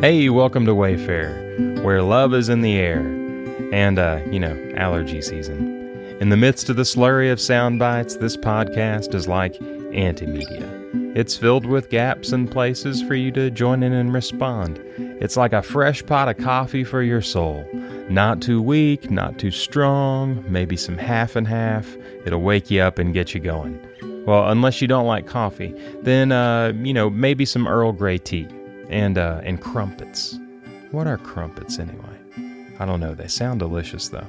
Hey, welcome to Wayfarer, where love is in the air, and, uh, you know, allergy season. In the midst of the slurry of sound bites, this podcast is like antimedia. It's filled with gaps and places for you to join in and respond. It's like a fresh pot of coffee for your soul. Not too weak, not too strong, maybe some half and half. It'll wake you up and get you going. Well, unless you don't like coffee, then, uh, you know, maybe some Earl Grey tea and uh, and crumpets. What are crumpets anyway? I don't know. They sound delicious though.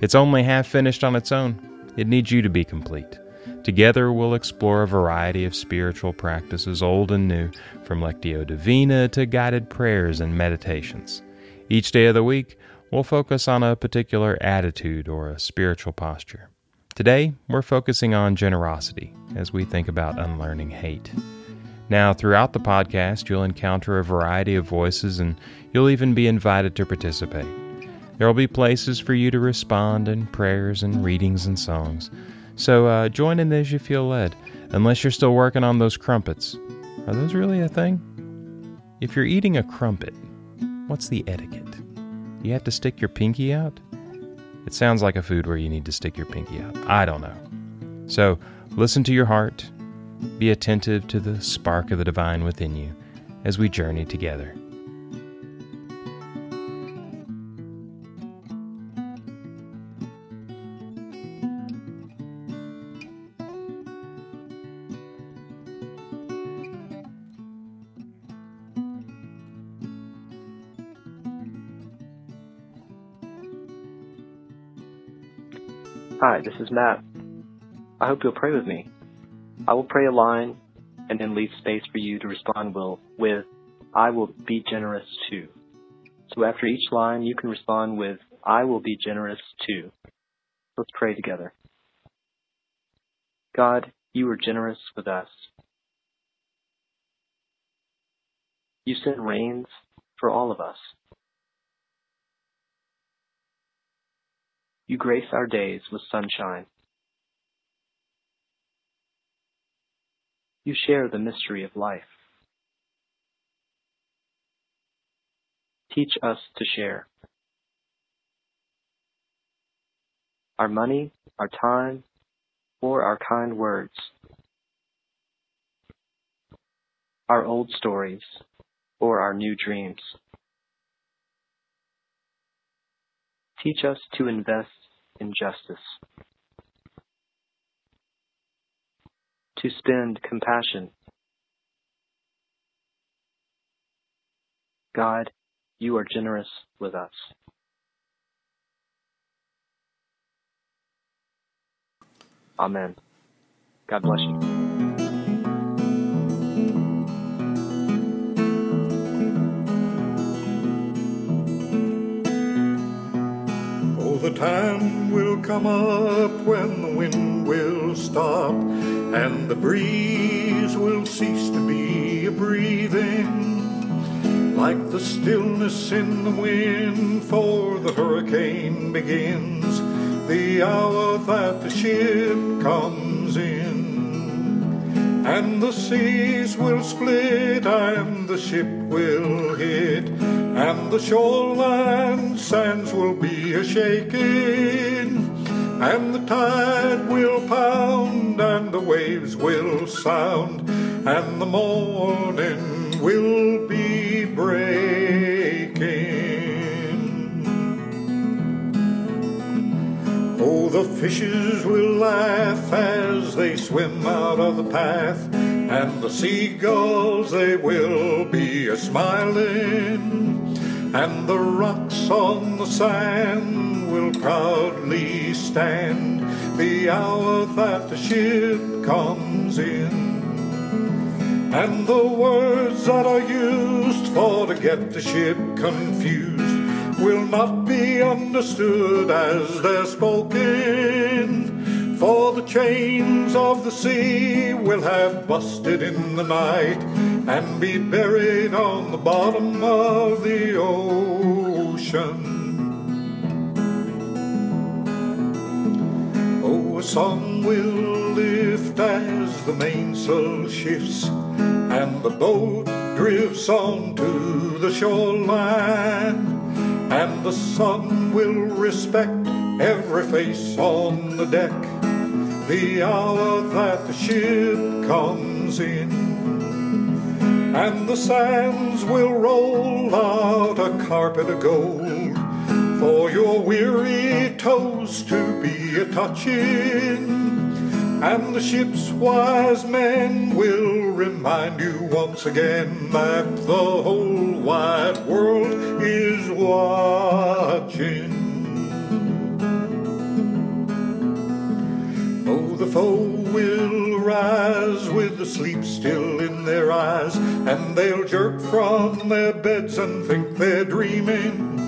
It's only half finished on its own. It needs you to be complete. Together, we'll explore a variety of spiritual practices, old and new, from Lectio Divina to guided prayers and meditations. Each day of the week, we'll focus on a particular attitude or a spiritual posture. Today, we're focusing on generosity as we think about unlearning hate. Now, throughout the podcast, you'll encounter a variety of voices and you'll even be invited to participate. There will be places for you to respond and prayers and readings and songs. So uh, join in as you feel led, unless you're still working on those crumpets. Are those really a thing? If you're eating a crumpet, what's the etiquette? You have to stick your pinky out? It sounds like a food where you need to stick your pinky out. I don't know. So listen to your heart be attentive to the spark of the divine within you as we journey together. Hi, this is Matt. I hope you'll pray with me. I will pray a line and then leave space for you to respond will with I will be generous too. So after each line you can respond with I will be generous too. Let's pray together. God, you are generous with us. You send rains for all of us. You grace our days with sunshine. You share the mystery of life. Teach us to share. Our money, our time, or our kind words. Our old stories, or our new dreams. Teach us to invest in justice. To spend compassion. God, you are generous with us. Amen. God bless you. The time will come up when the wind will stop and the breeze will cease to be a breathing. Like the stillness in the wind for the hurricane begins the hour that the ship comes in. And the seas will split and the ship will hit and the shoreline sands will be a shaking and the tide will pound, and the waves will sound, and the morning will be breaking. Oh, the fishes will laugh as they swim out of the path, and the seagulls they will be a smiling, and the rocks on the sand will proudly stand the hour that the ship comes in. And the words that are used for to get the ship confused will not be understood as they're spoken. For the chains of the sea will have busted in the night and be buried on the bottom of the ocean. Oh, a song will lift as the mainsail shifts, and the boat drifts on to the shoreline, and the sun will respect every face on the deck. The hour that the ship comes in, and the sands will roll out a carpet of gold for your weary toes to be a touching. And the ship's wise men will remind you once again that the whole wide world is watching. Oh, the foe will rise with the sleep still in their eyes, and they'll jerk from their beds and think they're dreaming.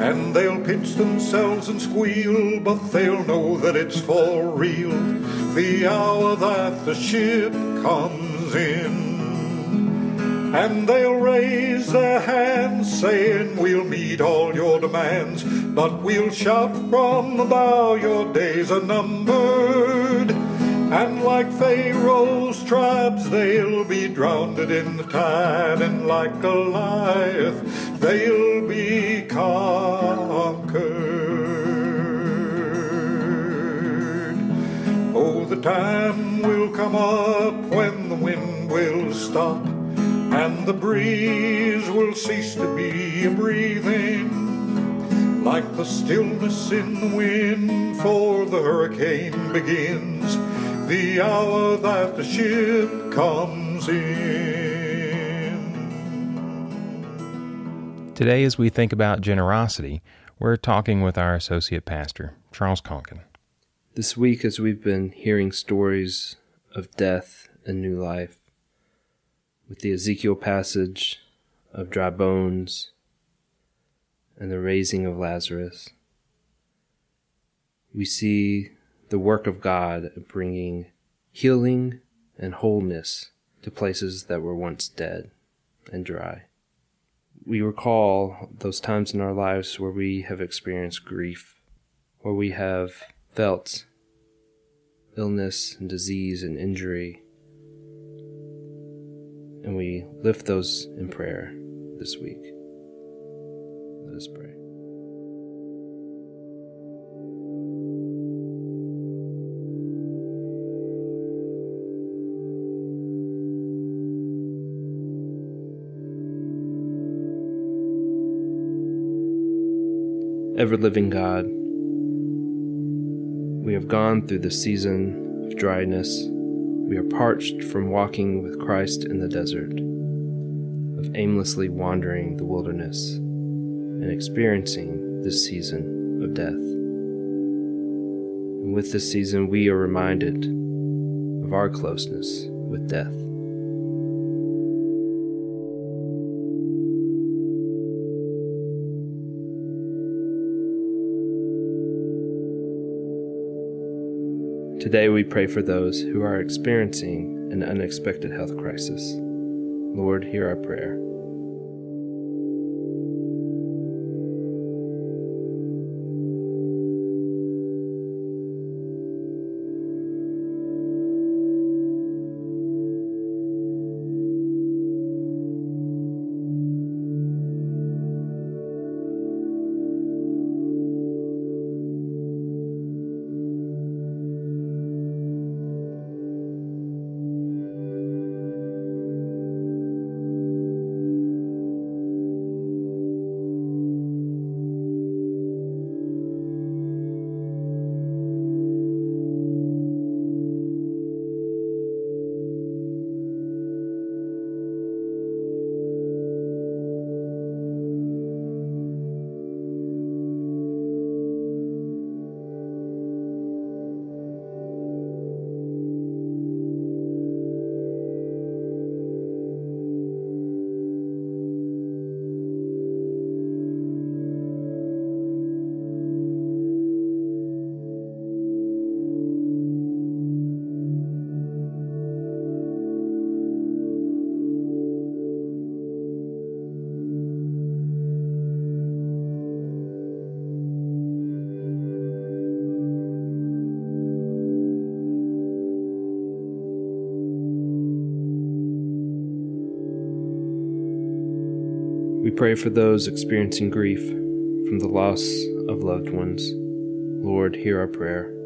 And they'll pinch themselves and squeal, but they'll know that it's for real. The hour that the ship comes in. And they'll raise their hands, saying, We'll meet all your demands, but we'll shout from the bow, Your days are numbered. And like Pharaoh's tribes, they'll be drowned in the tide, and like Goliath, they'll be conquered. Oh, the time will come up when the wind will stop, and the breeze will cease to be a breathing. Like the stillness in the wind, for the hurricane begins the hour that the ship comes in. Today, as we think about generosity, we're talking with our associate pastor, Charles Conkin. This week, as we've been hearing stories of death and new life, with the Ezekiel passage of dry bones and the raising of Lazarus, we see the work of God bringing healing and wholeness to places that were once dead and dry. We recall those times in our lives where we have experienced grief, where we have felt illness and disease and injury, and we lift those in prayer this week. Let us pray. Ever living God, we have gone through the season of dryness. We are parched from walking with Christ in the desert, of aimlessly wandering the wilderness, and experiencing this season of death. And with this season, we are reminded of our closeness with death. Today we pray for those who are experiencing an unexpected health crisis. Lord, hear our prayer. Pray for those experiencing grief from the loss of loved ones. Lord, hear our prayer.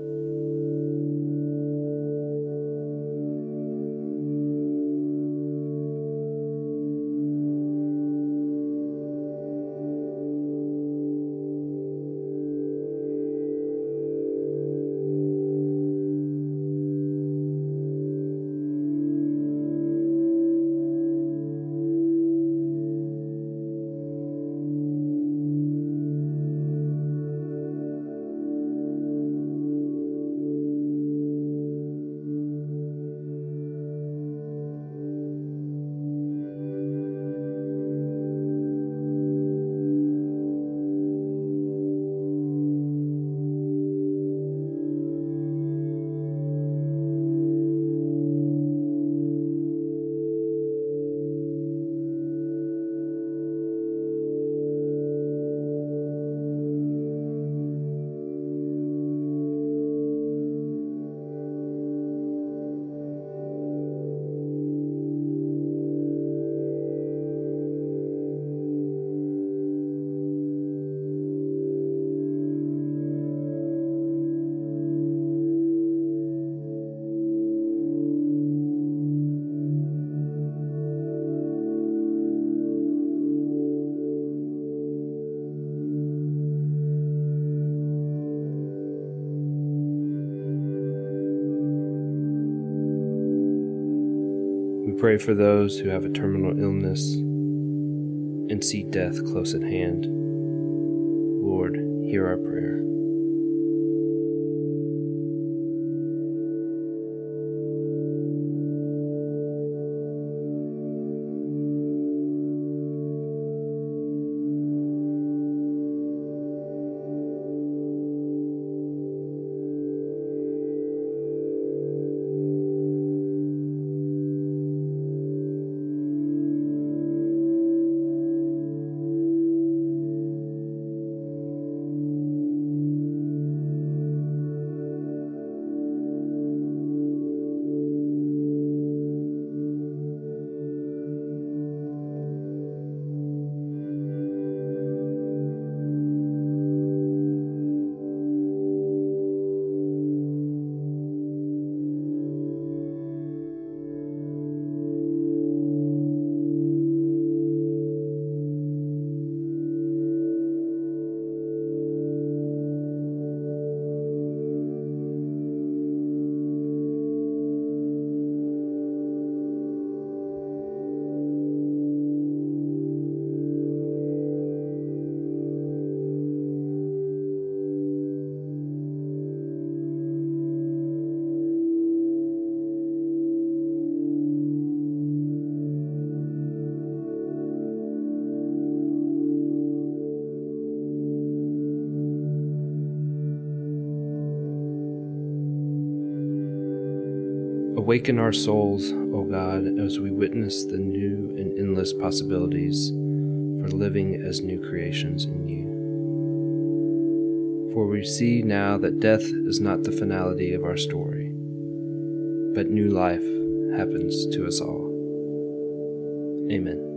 Pray for those who have a terminal illness and see death close at hand. Lord, hear our prayer. Awaken our souls, O God, as we witness the new and endless possibilities for living as new creations in you. For we see now that death is not the finality of our story, but new life happens to us all. Amen.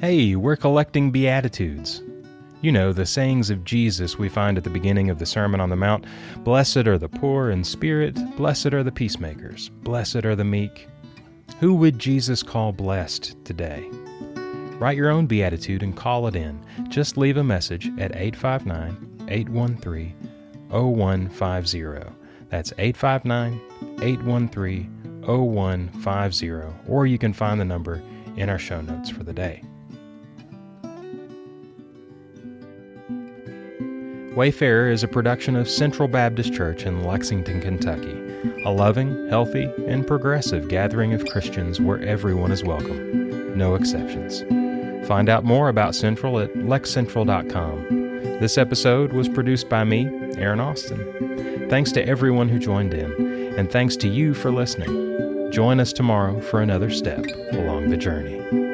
Hey, we're collecting Beatitudes. You know, the sayings of Jesus we find at the beginning of the Sermon on the Mount Blessed are the poor in spirit, blessed are the peacemakers, blessed are the meek. Who would Jesus call blessed today? Write your own beatitude and call it in. Just leave a message at 859 813 0150. That's 859 813 0150, or you can find the number in our show notes for the day. Wayfarer is a production of Central Baptist Church in Lexington, Kentucky, a loving, healthy, and progressive gathering of Christians where everyone is welcome, no exceptions. Find out more about Central at lexcentral.com. This episode was produced by me, Aaron Austin. Thanks to everyone who joined in, and thanks to you for listening. Join us tomorrow for another step along the journey.